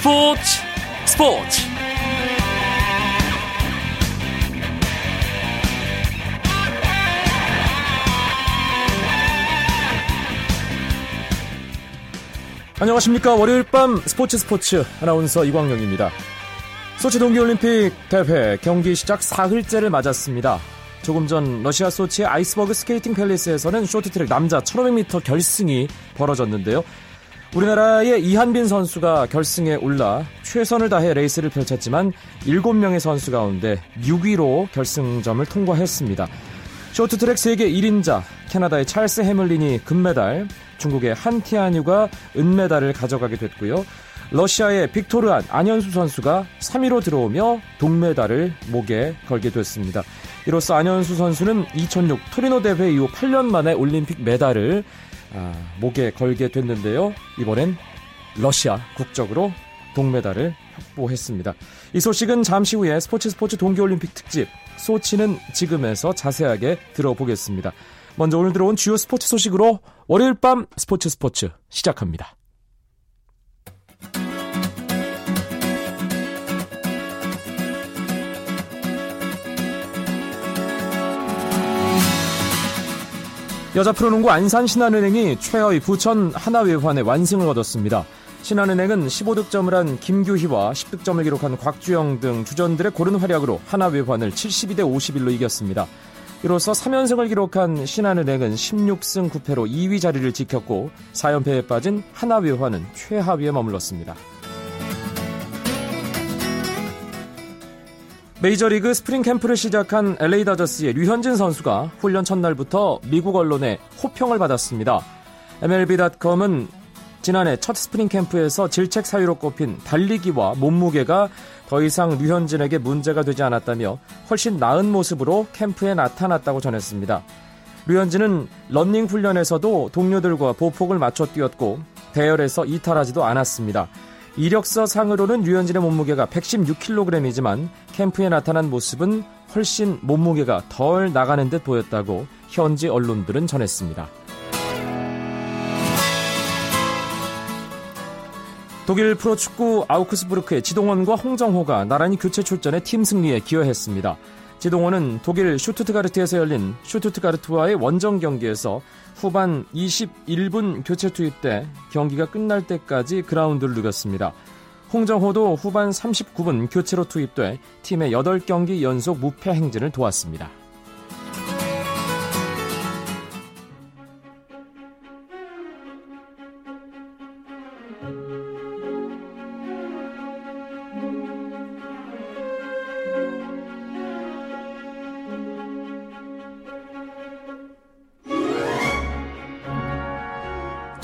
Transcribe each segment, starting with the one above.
스포츠 스포츠. 안녕하십니까. 월요일 밤 스포츠 스포츠. 아나운서 이광용입니다. 소치 동계올림픽 대회 경기 시작 사흘째를 맞았습니다. 조금 전 러시아 소치의 아이스버그 스케이팅 팰리스에서는 쇼트트랙 남자 1500m 결승이 벌어졌는데요 우리나라의 이한빈 선수가 결승에 올라 최선을 다해 레이스를 펼쳤지만 7명의 선수 가운데 6위로 결승점을 통과했습니다. 쇼트트랙 세계 1인자 캐나다의 찰스 해멀린이 금메달, 중국의 한티아뉴가 은메달을 가져가게 됐고요. 러시아의 빅토르안 안현수 선수가 3위로 들어오며 동메달을 목에 걸게 됐습니다. 이로써 안현수 선수는 2006 토리노 대회 이후 8년 만에 올림픽 메달을 아, 목에 걸게 됐는데요. 이번엔 러시아 국적으로 동메달을 확보했습니다. 이 소식은 잠시 후에 스포츠 스포츠 동계올림픽 특집 소치는 지금에서 자세하게 들어보겠습니다. 먼저 오늘 들어온 주요 스포츠 소식으로 월요일 밤 스포츠 스포츠 시작합니다. 여자 프로농구 안산 신한은행이 최하위 부천 하나외환의 완승을 거뒀습니다. 신한은행은 15득점을 한 김규희와 10득점을 기록한 곽주영 등 주전들의 고른 활약으로 하나외환을 72대 51로 이겼습니다. 이로써 3연승을 기록한 신한은행은 16승 9패로 2위 자리를 지켰고 4연패에 빠진 하나외환은 최하위에 머물렀습니다. 메이저리그 스프링 캠프를 시작한 LA 다저스의 류현진 선수가 훈련 첫날부터 미국 언론의 호평을 받았습니다. MLB.com은 지난해 첫 스프링 캠프에서 질책 사유로 꼽힌 달리기와 몸무게가 더 이상 류현진에게 문제가 되지 않았다며 훨씬 나은 모습으로 캠프에 나타났다고 전했습니다. 류현진은 런닝 훈련에서도 동료들과 보폭을 맞춰 뛰었고 대열에서 이탈하지도 않았습니다. 이력서 상으로는 류현진의 몸무게가 116kg이지만 캠프에 나타난 모습은 훨씬 몸무게가 덜 나가는 듯 보였다고 현지 언론들은 전했습니다. 독일 프로축구 아우크스부르크의 지동원과 홍정호가 나란히 교체 출전해 팀 승리에 기여했습니다. 지동원은 독일 슈투트가르트에서 열린 슈투트가르트와의 원정 경기에서 후반 21분 교체 투입돼 경기가 끝날 때까지 그라운드를 누볐습니다. 홍정호도 후반 39분 교체로 투입돼 팀의 8경기 연속 무패 행진을 도왔습니다.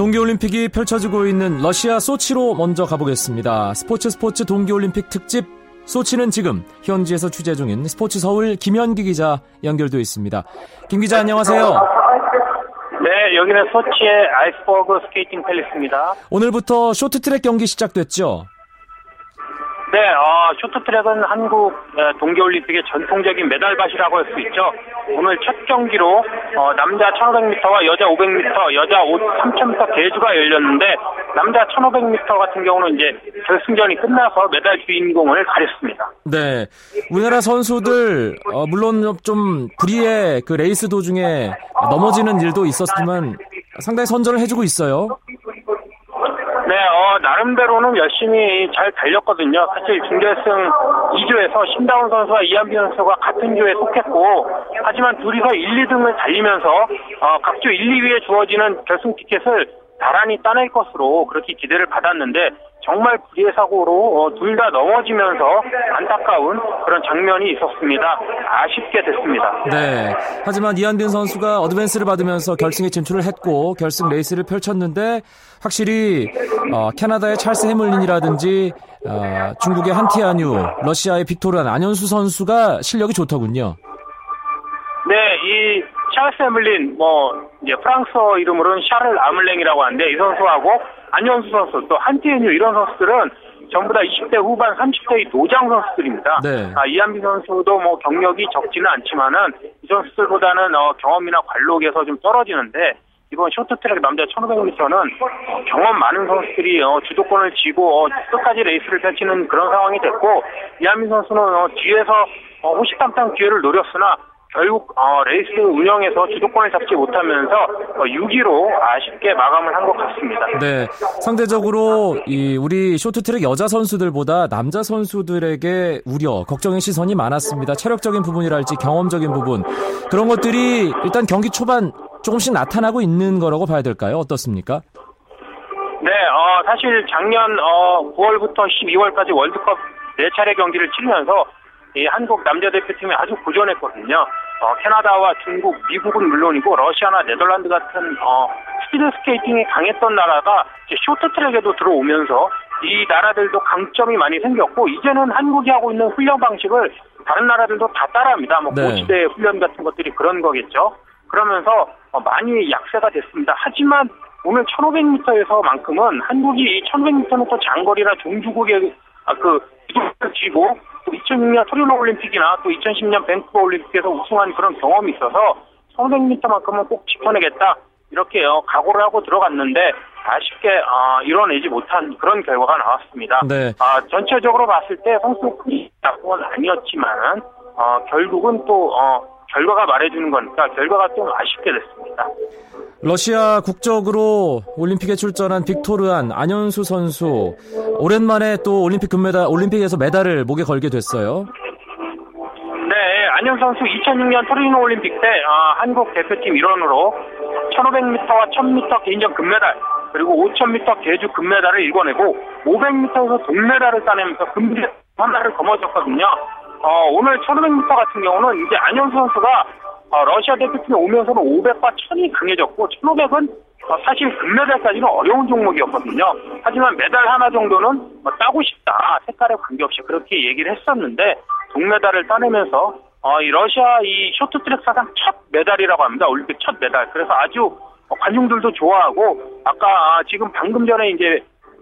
동계올림픽이 펼쳐지고 있는 러시아 소치로 먼저 가보겠습니다. 스포츠 스포츠 동계올림픽 특집 소치는 지금 현지에서 취재 중인 스포츠 서울 김현기 기자 연결되어 있습니다. 김 기자 안녕하세요. 네, 여기는 소치의 아이스버그 스케이팅 팰리스입니다. 오늘부터 쇼트트랙 경기 시작됐죠? 네, 어, 쇼트트랙은 한국 동계올림픽의 전통적인 메달밭이라고 할 수 있죠. 오늘 첫 경기로 어, 남자 1500m와 여자 500m, 여자 3000m 대주가 열렸는데 남자 1500m 같은 경우는 이제 결승전이 끝나서 메달 주인공을 가렸습니다. 네, 우리나라 선수들 어, 물론 좀 불의의 그 레이스 도중에 넘어지는 일도 있었지만 상당히 선전을 해주고 있어요. 네, 어, 나름대로는 열심히 잘 달렸거든요. 사실 준결승 2조에서 신다운 선수와 이한빈 선수가 같은 조에 속했고, 하지만 둘이서 1, 2등을 달리면서, 어, 각조 1, 2위에 주어지는 결승 티켓을 나란히 따낼 것으로 그렇게 기대를 받았는데, 정말 불의의 사고로 어, 둘다 넘어지면서 안타까운 그런 장면이 있었습니다. 아쉽게 됐습니다. 네. 하지만 이한빈 선수가 어드밴스를 받으면서 결승에 진출을 했고 결승 레이스를 펼쳤는데 확실히 어, 캐나다의 찰스 해물린이라든지 어, 중국의 한티아뉴, 러시아의 빅토르안 안현수 선수가 실력이 좋더군요. 네, 이 찰스 해물린 뭐 이제 프랑스어 이름으로는 샤를 아물랭이라고 하는데 이 선수하고 안현수 선수 또 한티엔유 이런 선수들은 전부 다 20대 후반 30대의 노장 선수들입니다. 네. 아, 이한빈 선수도 뭐 경력이 적지는 않지만은 이 선수들보다는 어, 경험이나 관록에서 좀 떨어지는데 이번 쇼트트랙 남자 1500m는 경험 많은 선수들이 어, 주도권을 쥐고 어, 끝까지 레이스를 펼치는 그런 상황이 됐고 이한민 선수는 어, 뒤에서 어, 호시탐탐 기회를 노렸으나 결국 어, 레이스 운영에서 주도권을 잡지 못하면서 어, 6위로 아쉽게 마감을 한 것 같습니다. 네, 상대적으로 이 우리 쇼트트랙 여자 선수들보다 남자 선수들에게 우려, 걱정의 시선이 많았습니다. 체력적인 부분이랄지 경험적인 부분 그런 것들이 일단 경기 초반 조금씩 나타나고 있는 거라고 봐야 될까요? 어떻습니까? 네, 어, 사실 작년 어, 9월부터 12월까지 월드컵 4차례 경기를 치르면서 이 한국 남자 대표팀이 아주 고전했거든요. 어, 캐나다와 중국, 미국은 물론이고 러시아나 네덜란드 같은 어, 스피드 스케이팅이 강했던 나라가 쇼트트랙에도 들어오면서 이 나라들도 강점이 많이 생겼고 이제는 한국이 하고 있는 훈련 방식을 다른 나라들도 다 따라합니다. 뭐 네. 고지대 훈련 같은 것들이 그런 거겠죠. 그러면서 어, 많이 약세가 됐습니다. 하지만 오늘 1500m에서만큼은 한국이 1500m는 또 장거리나 종주국의 아, 그 쥐고 또 2006년 토리노 올림픽이나 또 2010년 밴쿠버 올림픽에서 우승한 그런 경험이 있어서 1500m만큼은 꼭 짚어내겠다 이렇게 요 각오를 하고 들어갔는데 아쉽게 어, 이뤄내지 못한 그런 결과가 나왔습니다. 네. 어, 전체적으로 봤을 때 크기 나쁜 아니었지만 어, 결국은 또 어, 결과가 말해주는 거니까 결과가 좀 아쉽게 됐습니다. 러시아 국적으로 올림픽에 출전한 빅토르안 안현수 선수 오랜만에 또 올림픽 금메달 올림픽에서 메달을 목에 걸게 됐어요. 네, 안현 선수 2006년 토리노 올림픽 때 어, 한국 대표팀 일원으로 1500m와 1000m 개인전 금메달 그리고 5000m 계주 금메달을 일궈내고 500m에서 동메달을 따내면서 금메달 하나를 거머쥐었거든요. 어, 오늘 1500m 같은 경우는 이제 안현수 선수가 어, 러시아 대표팀에 오면서는 500과 1000이 강해졌고 1500은 어, 사실 금메달까지는 어려운 종목이었거든요. 하지만 메달 하나 정도는 뭐 따고 싶다. 색깔에 관계없이 그렇게 얘기를 했었는데 동메달을 따내면서 어, 이 러시아 이 쇼트트랙 사상 첫 메달이라고 합니다. 올림픽 첫 메달. 그래서 아주 관중들도 좋아하고 아까 아, 지금 방금 전에 이제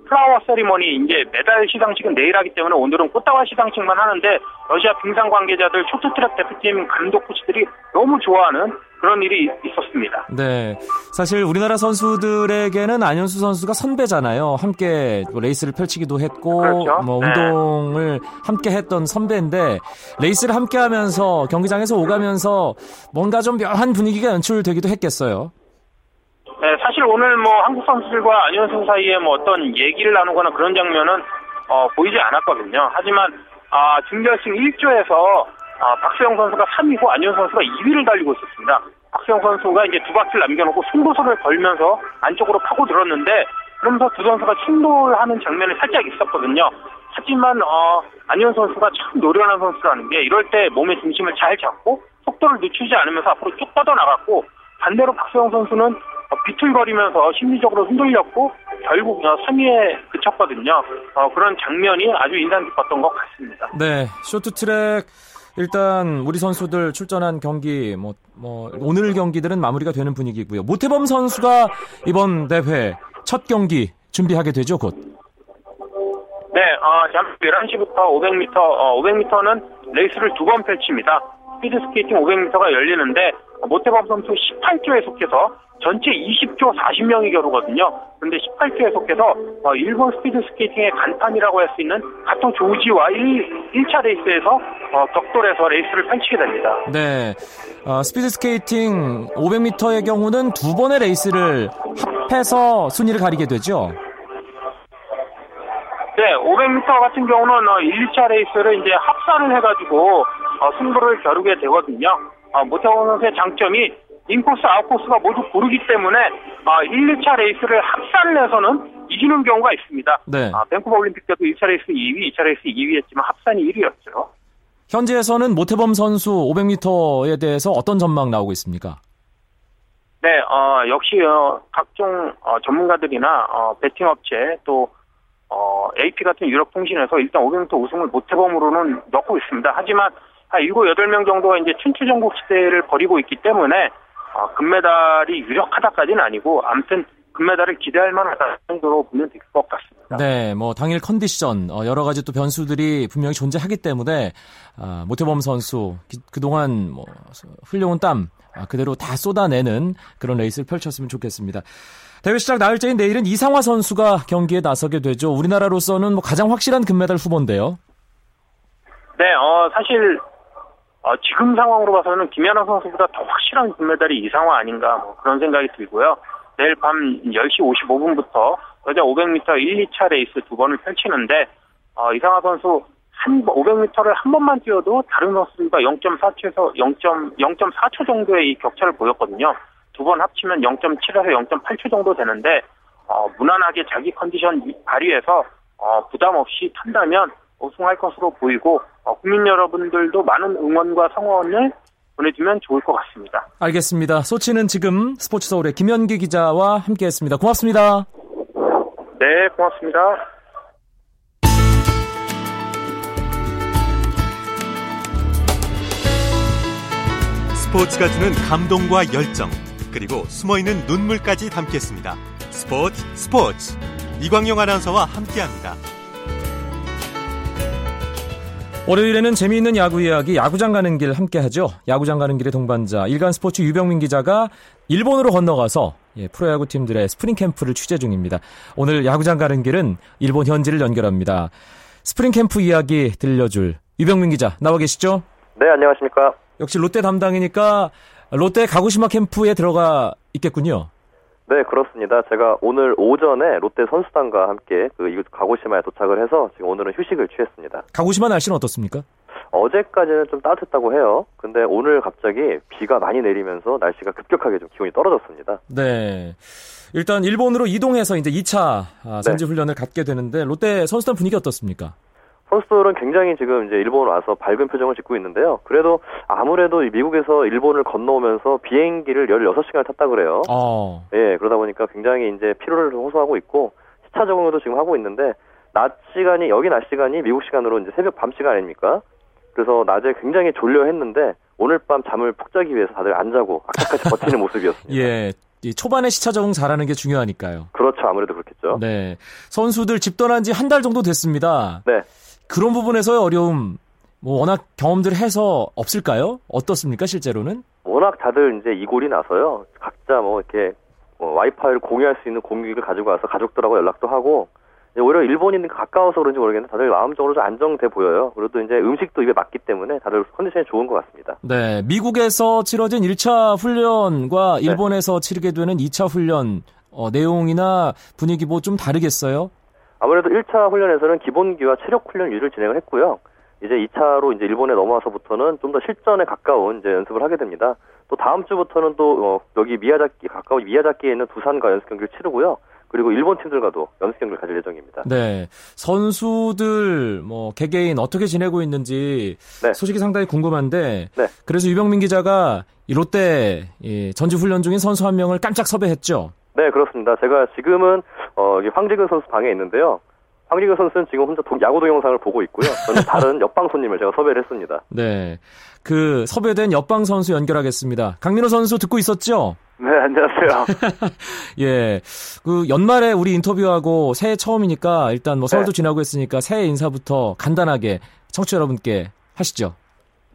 flower 세리머니 이제 메달 시상식은 내일 하기 때문에 오늘은 꽃다발 시상식만 하는데 러시아 빙상 관계자들 쇼트트랙 대표팀 감독 코치들이 너무 좋아하는 그런 일이 있었습니다. 네. 사실 우리나라 선수들에게는 안현수 선수가 선배잖아요. 함께 뭐 레이스를 펼치기도 했고 그렇죠. 뭐 네. 운동을 함께 했던 선배인데 레이스를 함께 하면서 경기장에서 오가면서 뭔가 좀 묘한 분위기가 연출되기도 했겠어요. 네, 사실 오늘 뭐 한국 선수들과 안현수 사이에 뭐 어떤 얘기를 나누거나 그런 장면은 어, 보이지 않았거든요. 하지만 아, 준결승 1조에서 아, 박수영 선수가 3위고 안현 선수가 2위를 달리고 있었습니다. 박수영 선수가 이제 두 바퀴를 남겨놓고 승부수를 걸면서 안쪽으로 파고들었는데 그러면서 두 선수가 충돌하는 장면이 살짝 있었거든요. 하지만 어, 안현 선수가 참 노련한 선수라는 게 이럴 때 몸의 중심을 잘 잡고 속도를 늦추지 않으면서 앞으로 쭉 뻗어나갔고 반대로 박수영 선수는 어, 비틀거리면서 심리적으로 흔들렸고 결국 3위에 그쳤거든요. 어, 그런 장면이 아주 인상 깊었던 것 같습니다. 네, 쇼트트랙 일단 우리 선수들 출전한 경기 뭐, 뭐 오늘 경기들은 마무리가 되는 분위기고요. 모태범 선수가 이번 대회 첫 경기 준비하게 되죠, 곧. 네, 어, 잠시 11시부터 500m, 어, 500m는 레이스를 두 번 펼칩니다. 스피드 스케이팅 500m가 열리는데 모태범 선수 18조에 속해서 전체 20조 40명이 겨루거든요. 그런데 18조에 속해서 어, 일본 스피드 스케이팅의 간판이라고 할 수 있는 가토 조지와 1, 1차 레이스에서 어, 격돌해서 레이스를 펼치게 됩니다. 네. 어, 스피드 스케이팅 500m의 경우는 두 번의 레이스를 합해서 순위를 가리게 되죠. 네, 500m 같은 경우는 어, 1, 2차 레이스를 이제 합산을 해가지고 어, 승부를 겨루게 되거든요. 어, 모태범 선수의 장점이 인코스, 아웃코스가 모두 고르기 때문에 어, 1, 2차 레이스를 합산을 해서는 이기는 경우가 있습니다. 네. 아, 밴쿠버 올림픽 때도 1차 레이스 2위, 2차 레이스 2위 했지만 합산이 1위였죠. 현지에서는 모태범 선수 500m에 대해서 어떤 전망 나오고 있습니까? 네, 어, 역시 어, 각종 어, 전문가들이나 어, 베팅 업체 또 어, AP 같은 유럽 통신에서 일단 500m 우승을 모태범으로는 넣고 있습니다. 하지만 한 7, 8명 정도가 이제 춘추전국 시대를 벌이고 있기 때문에 어, 금메달이 유력하다까지는 아니고 아무튼 금메달을 기대할 만하다 정도로 보면 될 것 같습니다. 네, 뭐 당일 컨디션 어, 여러 가지 또 변수들이 분명히 존재하기 때문에 아, 모태범 선수 그 동안 뭐 흘려온 땀 아, 그대로 다 쏟아내는 그런 레이스를 펼쳤으면 좋겠습니다. 대회 시작 나흘째인 내일은 이상화 선수가 경기에 나서게 되죠. 우리나라로서는 뭐 가장 확실한 금메달 후보인데요. 네, 어, 사실 어, 지금 상황으로 봐서는 김연아 선수보다 더 확실한 금메달이 이상화 아닌가 뭐 그런 생각이 들고요. 내일 밤 10시 55분부터 여자 500m 1, 2차 레이스 두 번을 펼치는데 어, 이상화 선수 한 500m를 한 번만 뛰어도 다른 선수들과 0.4초에서 0. 0.4초 정도의 이 격차를 보였거든요. 두 번 합치면 0.7에서 0.8초 정도 되는데 어, 무난하게 자기 컨디션 발휘해서 어, 부담 없이 탄다면 우승할 것으로 보이고 어, 국민 여러분들도 많은 응원과 성원을 보내주면 좋을 것 같습니다. 알겠습니다. 소치는 지금 스포츠 서울의 김현기 기자와 함께했습니다. 고맙습니다. 네, 고맙습니다. 스포츠가 주는 감동과 열정 그리고 숨어있는 눈물까지 담겠습니다. 스포츠 스포츠 이광용 아나운서와 함께합니다. 월요일에는 재미있는 야구 이야기 야구장 가는 길 함께 하죠. 야구장 가는 길의 동반자 일간 스포츠 유병민 기자가 일본으로 건너가서 예, 프로야구 팀들의 스프링 캠프를 취재 중입니다. 오늘 야구장 가는 길은 일본 현지를 연결합니다. 스프링 캠프 이야기 들려줄 유병민 기자 나와 계시죠? 네, 안녕하십니까? 역시 롯데 담당이니까 롯데 가고시마 캠프에 들어가 있겠군요. 네, 그렇습니다. 제가 오늘 오전에 롯데 선수단과 함께 그 이곳 가고시마에 도착을 해서 지금 오늘은 휴식을 취했습니다. 가고시마 날씨는 어떻습니까? 어제까지는 좀 따뜻했다고 해요. 근데 오늘 갑자기 비가 많이 내리면서 날씨가 급격하게 좀 기온이 떨어졌습니다. 네. 일단 일본으로 이동해서 이제 2차 아, 선지 훈련을 갖게 되는데 롯데 선수단 분위기 어떻습니까? 선수들은 굉장히 지금 이제 일본 와서 밝은 표정을 짓고 있는데요. 그래도 아무래도 미국에서 일본을 건너오면서 비행기를 16시간을 탔다 그래요. 어. 예, 그러다 보니까 굉장히 이제 피로를 호소하고 있고 시차 적응도 지금 하고 있는데 낮 시간이 여기 낮 시간이 미국 시간으로 이제 새벽 밤 시간 아닙니까? 그래서 낮에 굉장히 졸려 했는데 오늘 밤 잠을 푹 자기 위해서 다들 안 자고 악착같이 버티는 모습이었습니다. 예. 초반에 시차 적응 잘하는 게 중요하니까요. 그렇죠. 아무래도 그렇겠죠. 네. 선수들 집 떠난 지 한 달 정도 됐습니다. 네. 그런 부분에서의 어려움, 뭐 워낙 경험들 해서 없을까요? 어떻습니까, 실제로는? 워낙 다들 이제 이골이 나서요. 각자 뭐 이렇게 뭐 와이파이를 공유할 수 있는 공유기를 가지고 와서 가족들하고 연락도 하고 오히려 일본인 가까워서 그런지 모르겠는데 다들 마음적으로 좀 안정돼 보여요. 그래도 이제 음식도 입에 맞기 때문에 다들 컨디션이 좋은 것 같습니다. 네, 미국에서 치러진 1차 훈련과 네. 일본에서 치르게 되는 2차 훈련 어, 내용이나 분위기 뭐 좀 다르겠어요? 아무래도 1차 훈련에서는 기본기와 체력 훈련 위주를 진행을 했고요. 이제 2차로 이제 일본에 넘어와서부터는 좀 더 실전에 가까운 이제 연습을 하게 됩니다. 또 다음 주부터는 또 어, 여기 미야자키 가까운 미야자키에 있는 두산과 연습 경기를 치르고요. 그리고 일본 팀들과도 연습 경기를 가질 예정입니다. 네, 선수들 뭐 개개인 어떻게 지내고 있는지 네. 소식이 상당히 궁금한데 네. 그래서 유병민 기자가 이 롯데 이 전지 훈련 중인 선수 한 명을 깜짝 섭외했죠. 네, 그렇습니다. 제가 지금은 어, 여기 황지근 선수 방에 있는데요. 황지근 선수는 지금 혼자 도- 야구 동영상을 보고 있고요. 저는 다른 옆방 손님을 제가 섭외를 했습니다. 네, 그 섭외된 옆방 선수 연결하겠습니다. 강민호 선수 듣고 있었죠? 네, 안녕하세요. 예, 그 연말에 우리 인터뷰하고 새해 처음이니까 일단 뭐 설도 네. 지나고 했으니까 새해 인사부터 간단하게 청취자 여러분께 하시죠.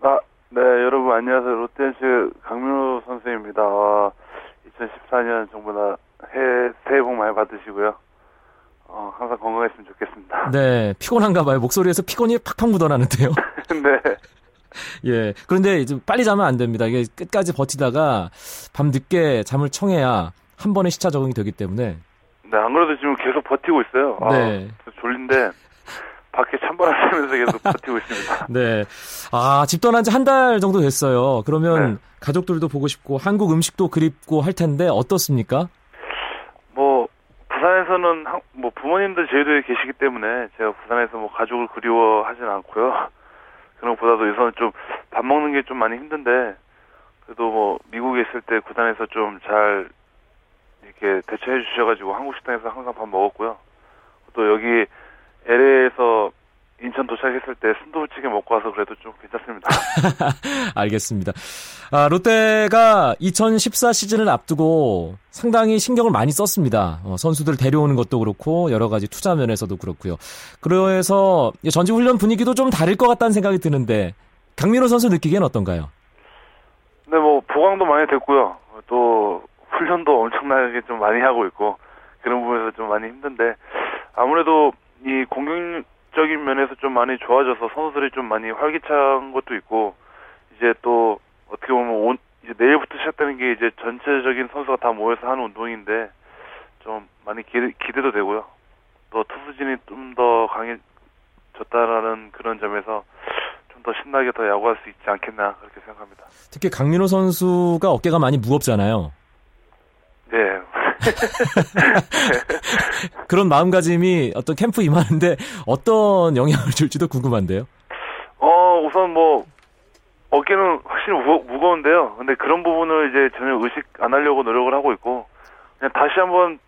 아, 네, 여러분 안녕하세요. 롯데시 강민호 선수입니다. 어, 2014년 정부나 해, 새해 복 많이 받으시고요. 어, 항상 건강했으면 좋겠습니다. 네, 피곤한가 봐요. 목소리에서 피곤이 팍팍 묻어나는데요. 네. 예. 그런데 이제 빨리 자면 안 됩니다. 이게 끝까지 버티다가 밤 늦게 잠을 청해야 한 번에 시차 적응이 되기 때문에. 네, 안 그래도 지금 계속 버티고 있어요. 아, 네. 졸린데, 밖에 찬바람 쐬면서 계속 버티고 있습니다. 네. 아, 집 떠난 지 한 달 정도 됐어요. 그러면 네. 가족들도 보고 싶고 한국 음식도 그립고 할 텐데 어떻습니까? 뭐, 부산에서는, 한- 뭐, 부모님들 제주도에 계시기 때문에 제가 부산에서 뭐 가족을 그리워하진 않고요. 그런 것보다도 우선 좀 밥 먹는 게 좀 많이 힘든데, 그래도 뭐, 미국에 있을 때 구단에서 좀 잘 이렇게 대처해 주셔가지고 한국 식당에서 항상 밥 먹었고요. 또 여기 LA에서 인천 도착했을 때 순두부찌개 먹고 와서 그래도 좀 괜찮습니다. 알겠습니다. 아, 롯데가 2014 시즌을 앞두고 상당히 신경을 많이 썼습니다. 어, 선수들 데려오는 것도 그렇고 여러 가지 투자 면에서도 그렇고요. 그래서 전지 훈련 분위기도 좀 다를 것 같다는 생각이 드는데 강민호 선수 느끼기엔 어떤가요? 네, 뭐 보강도 많이 됐고요. 또 훈련도 엄청나게 좀 많이 하고 있고 그런 부분에서 좀 많이 힘든데 아무래도 이 공격적인 면에서 좀 많이 좋아져서 선수들이 좀 많이 활기찬 것도 있고 이제 또 어떻게 보면 온, 이제 내일부터 시작되는 게 이제 전체적인 선수가 다 모여서 하는 운동인데 좀 많이 기대, 기대도 되고요. 또 투수진이 좀 더 강해졌다라는 그런 점에서 좀 더 신나게 더 야구할 수 있지 않겠나 그렇게 생각합니다. 특히 강민호 선수가 어깨가 많이 무겁잖아요. 네. 그런 마음가짐이 어떤 캠프 임하는데 어떤 영향을 줄지도 궁금한데요. 어, 우선 뭐, 어깨는 확실히 무거, 무거운데요. 근데 그런 부분을 이제 전혀 의식 안 하려고 노력을 하고 있고, 그냥 다시 한번,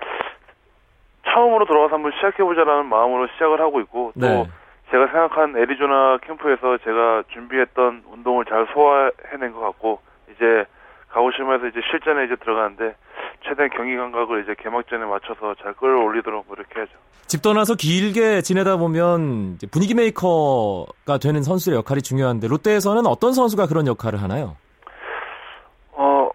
처음으로 들어가서 한번 시작해보자라는 마음으로 시작을 하고 있고, 또, 네. 제가 생각한 애리조나 캠프에서 제가 준비했던 운동을 잘 소화해낸 것 같고, 이제, 가고시마에서 이제 실전에 이제 들어가는데, 최대한 경기 감각을 이제 개막전에 맞춰서 잘 끌어올리도록 노력해야죠. 집 떠나서 길게 지내다 보면 분위기 메이커가 되는 선수의 역할이 중요한데 롯데에서는 어떤 선수가 그런 역할을 하나요? 어,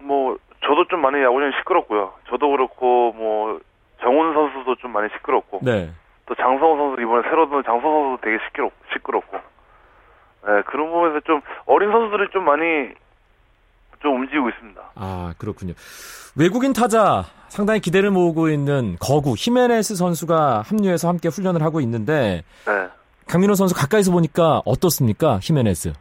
뭐, 저도 좀 많이 야구장이 시끄럽고요. 저도 그렇고, 뭐, 정훈 선수도 좀 많이 시끄럽고, 네. 또 장성호 선수, 이번에 새로 든 장성호 선수도 되게 시끄럽, 시끄럽고, 네, 그런 부분에서 좀, 어린 선수들이 좀 많이, 좀 움직이고 있습니다. 아, 그렇군요. 외국인 타자 상당히 기대를 모으고 있는 거구 히메네스 선수가 합류해서 함께 훈련을 하고 있는데 네. 강민호 선수 가까이서 보니까 어떻습니까? 히메네스.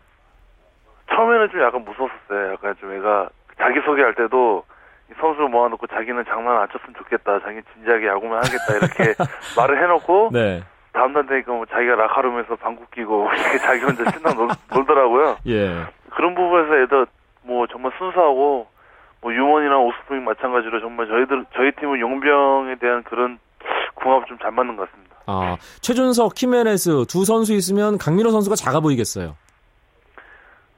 처음에는 좀 약간 무서웠었어요. 약간 좀 애가 자기 소개할 때도, 이 선수를 모아놓고 자기는 장난 안 쳤으면 좋겠다. 자기 진지하게 야구만 하겠다. 이렇게 말을 해놓고, 네. 다음 날 되니까 뭐 자기가 라카룸에서 방구 끼고, 이렇게 자기 혼자 신나 놀, 놀더라고요. 예. 그런 부분에서 애들 뭐 정말 순수하고 뭐 유먼이나 오스프링 마찬가지로 정말 저희들 저희 팀은 용병에 대한 그런 궁합이 좀잘 맞는 것 같습니다. 아, 최준석, 히메네스 두 선수 있으면 강민호 선수가 작아 보이겠어요.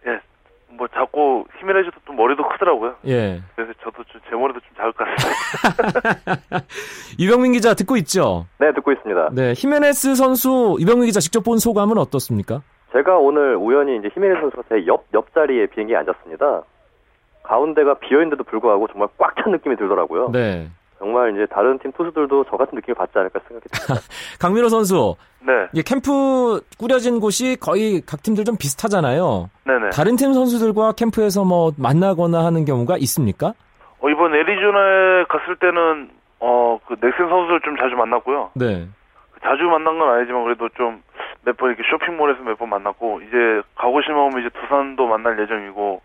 예, 뭐 자꾸 히메레즈도 또 머리도 크더라고요. 예. 그래서 저도 좀 제 머리도 좀 작을 것 같습니다. 이병민 기자 듣고 있죠? 네, 듣고 있습니다. 네, 히메네스 선수 이병민 기자 직접 본 소감은 어떻습니까? 제가 오늘 우연히 이제 히메네 선수가 제 옆, 옆자리에 비행기에 앉았습니다. 가운데가 비어있는데도 불구하고 정말 꽉 찬 느낌이 들더라고요. 네. 정말 이제 다른 팀 투수들도 저 같은 느낌을 받지 않을까 생각이 듭니다. 강민호 선수, 네, 이게 캠프 꾸려진 곳이 거의 각 팀들 좀 비슷하잖아요. 네네. 다른 팀 선수들과 캠프에서 뭐 만나거나 하는 경우가 있습니까? 어, 이번 애리조나에 갔을 때는 어 그 넥센 선수를 좀 자주 만났고요. 네. 자주 만난 건 아니지만 그래도 좀 몇 번 이렇게 쇼핑몰에서 몇 번 만났고 이제 가고시마 오면 이제 두산도 만날 예정이고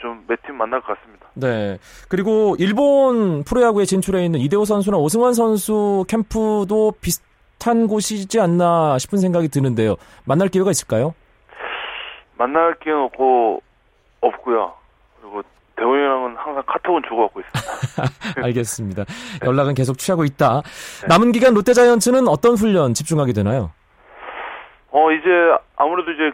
좀 몇 팀 만날 것 같습니다. 네. 그리고 일본 프로야구에 진출해 있는 이대호 선수나 오승환 선수 캠프도 비슷한 곳이지 않나 싶은 생각이 드는데요. 만날 기회가 있을까요? 만날 기회는 없고 없고요. 그리고 대호이랑은 항상 카톡은 주고받고 있습니다. 알겠습니다. 연락은 계속 취하고 있다. 남은 기간 롯데자이언츠는 어떤 훈련 집중하게 되나요? 어 이제 아무래도 이제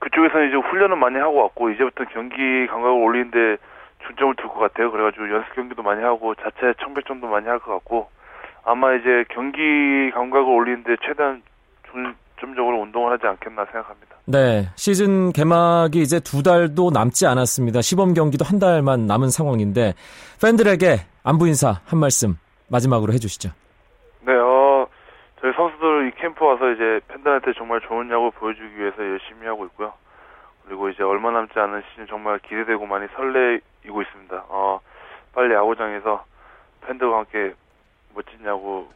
그쪽에서는 이제 훈련을 많이 하고 왔고 이제부터 경기 감각을 올리는데 중점을 둘 것 같아요. 그래가지고 연습 경기도 많이 하고 자체 청백전도 많이 할 것 같고 아마 이제 경기 감각을 올리는데 최대한 중점적으로 운동을 하지 않겠나 생각합니다. 네. 시즌 개막이 이제 두 달도 남지 않았습니다. 시범 경기도 한 달만 남은 상황인데 팬들에게 안부 인사 한 말씀 마지막으로 해주시죠. 캠프 와서 이제 팬들한테 정말 좋은 야구 보여주기 위해서 열심히 하고 있고요. 그리고 이제 얼마 남지 않은 시즌 정말 기대되고 많이 설레이고 있습니다. 어, 빨리 야구장에서 팬들과 함께 멋진 야구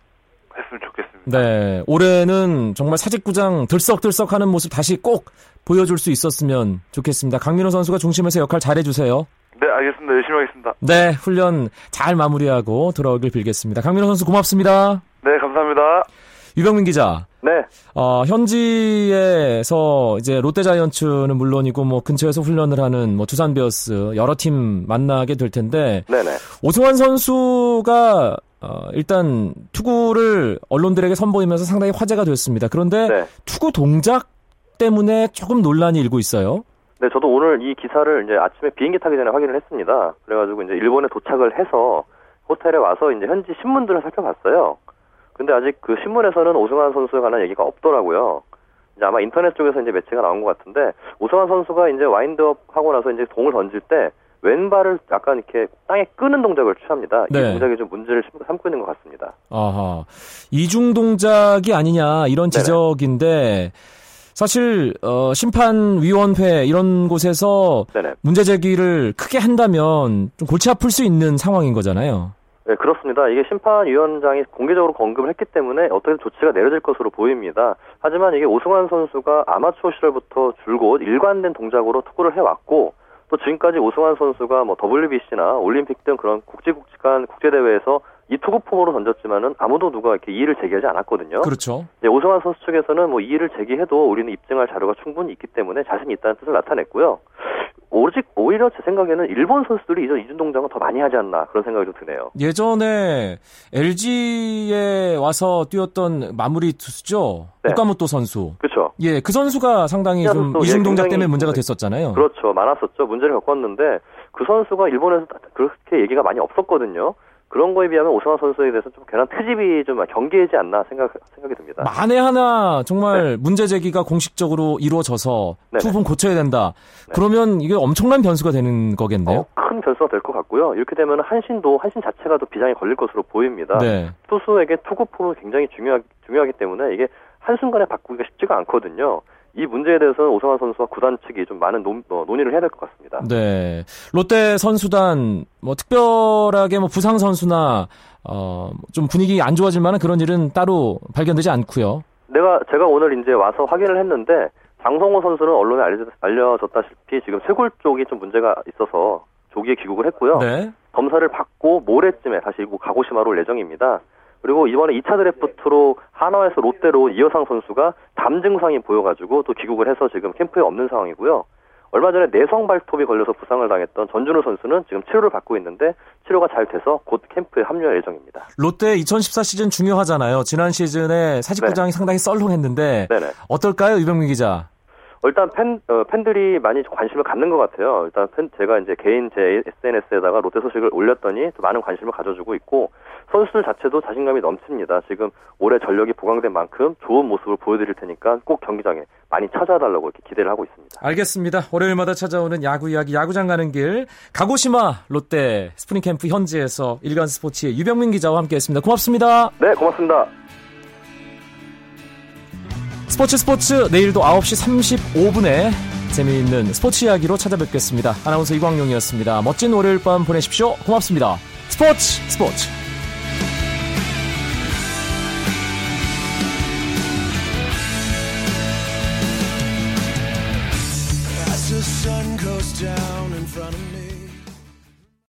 했으면 좋겠습니다. 네. 올해는 정말 사직구장 들썩들썩하는 모습 다시 꼭 보여줄 수 있었으면 좋겠습니다. 강민호 선수가 중심에서 역할 잘해주세요. 네, 알겠습니다. 열심히 하겠습니다. 네. 훈련 잘 마무리하고 돌아오길 빌겠습니다. 강민호 선수 고맙습니다. 네, 감사합니다. 유병민 기자. 네, 어, 현지에서 이제 롯데자이언츠는 물론이고 뭐 근처에서 훈련을 하는 뭐 두산 베어스 여러 팀 만나게 될 텐데 네네. 오승환 선수가 어, 일단 투구를 언론들에게 선보이면서 상당히 화제가 됐습니다. 그런데 네. 투구 동작 때문에 조금 논란이 일고 있어요. 네, 저도 오늘 이 기사를 이제 아침에 비행기 타기 전에 확인을 했습니다. 그래가지고 이제 일본에 도착을 해서 호텔에 와서 이제 현지 신문들을 살펴봤어요. 근데 아직 그 신문에서는 오승환 선수에 관한 얘기가 없더라고요. 이제 아마 인터넷 쪽에서 이제 매체가 나온 것 같은데 오승환 선수가 이제 와인드업 하고 나서 이제 공을 던질 때 왼발을 약간 이렇게 땅에 끄는 동작을 취합니다. 이 네. 동작이 좀 문제를 심- 삼고 있는 것 같습니다. 아하. 이중 동작이 아니냐 이런 네네. 지적인데 사실 어, 심판위원회 이런 곳에서 네네. 문제 제기를 크게 한다면 좀 골치 아플 수 있는 상황인 거잖아요. 네, 그렇습니다. 이게 심판위원장이 공개적으로 언급을 했기 때문에 어떻게 조치가 내려질 것으로 보입니다. 하지만 이게 오승환 선수가 아마추어 시절부터 줄곧 일관된 동작으로 투구를 해왔고 또 지금까지 오승환 선수가 뭐 WBC나 올림픽 등 그런 국제국간 국제대회에서 이 투구 폼으로 던졌지만은 아무도 누가 이렇게 이의를 제기하지 않았거든요. 그렇죠. 네, 오승환 선수 측에서는 뭐 이의를 제기해도 우리는 입증할 자료가 충분히 있기 때문에 자신이 있다는 뜻을 나타냈고요. 오직 오히려 제 생각에는 일본 선수들이 이전 이중 동작을 더 많이 하지 않나 그런 생각이 좀 드네요. 예전에 LG에 와서 뛰었던 마무리 투수죠. 네. 오카모토 선수. 그렇죠. 예, 그 선수가 상당히 그좀 이중 예, 동작 때문에 문제가 네. 됐었잖아요. 그렇죠. 많았었죠. 문제를 겪었는데 그 선수가 일본에서 그렇게 얘기가 많이 없었거든요. 그런 거에 비하면 오승환 선수에 대해서 좀 괜한 트집이 좀 경계하지 않나 생각 생각이 듭니다. 만에 하나 정말 문제 제기가 공식적으로 이루어져서 네. 투분 고쳐야 된다. 네. 그러면 이게 엄청난 변수가 되는 거겠네요. 어, 큰 변수가 될 것 같고요. 이렇게 되면 한신도 한신 자체가 또 비장에 걸릴 것으로 보입니다. 네. 투수에게 투구 폼은 굉장히 중요하, 중요하기 때문에 이게 한순간에 바꾸기가 쉽지가 않거든요. 이 문제에 대해서는 오승환 선수와 구단 측이 좀 많은 논, 어, 논의를 해야 될 것 같습니다. 네. 롯데 선수단 뭐 특별하게 뭐 부상 선수나 어 좀 분위기 안 좋아질 만한 그런 일은 따로 발견되지 않고요. 내가 제가 오늘 이제 와서 확인을 했는데 장성호 선수는 언론에 알려졌, 알려졌다시피 지금 쇄골 쪽이 좀 문제가 있어서 조기에 귀국을 했고요. 네. 검사를 받고 모레쯤에 다시 이곳 가고시마로 올 예정입니다. 그리고 이번에 2차 드래프트로 한화에서 롯데로 이어상 선수가 담 증상이 보여가지고 또 귀국을 해서 지금 캠프에 없는 상황이고요. 얼마 전에 내성 발톱이 걸려서 부상을 당했던 전준우 선수는 지금 치료를 받고 있는데 치료가 잘 돼서 곧 캠프에 합류할 예정입니다. 롯데 2014 시즌 중요하잖아요. 지난 시즌에 사직구장이 상당히 썰렁했는데 네네. 어떨까요, 유병민 기자? 일단 팬 어, 팬들이 많이 관심을 갖는 것 같아요. 일단 팬 제가 이제 개인 제 SNS에다가 롯데 소식을 올렸더니 또 많은 관심을 가져주고 있고 선수들 자체도 자신감이 넘칩니다. 지금 올해 전력이 보강된 만큼 좋은 모습을 보여드릴 테니까 꼭 경기장에 많이 찾아달라고 이렇게 기대를 하고 있습니다. 알겠습니다. 월요일마다 찾아오는 야구 이야기, 야구장 가는 길, 가고시마 롯데 스프링 캠프 현지에서 일간 스포츠의 유병민 기자와 함께했습니다. 고맙습니다. 네, 고맙습니다. 스포츠 스포츠 내일도 9시 35분에 재미있는 스포츠 이야기로 찾아뵙겠습니다. 아나운서 이광용이었습니다. 멋진 월요일 밤 보내십시오. 고맙습니다. 스포츠 스포츠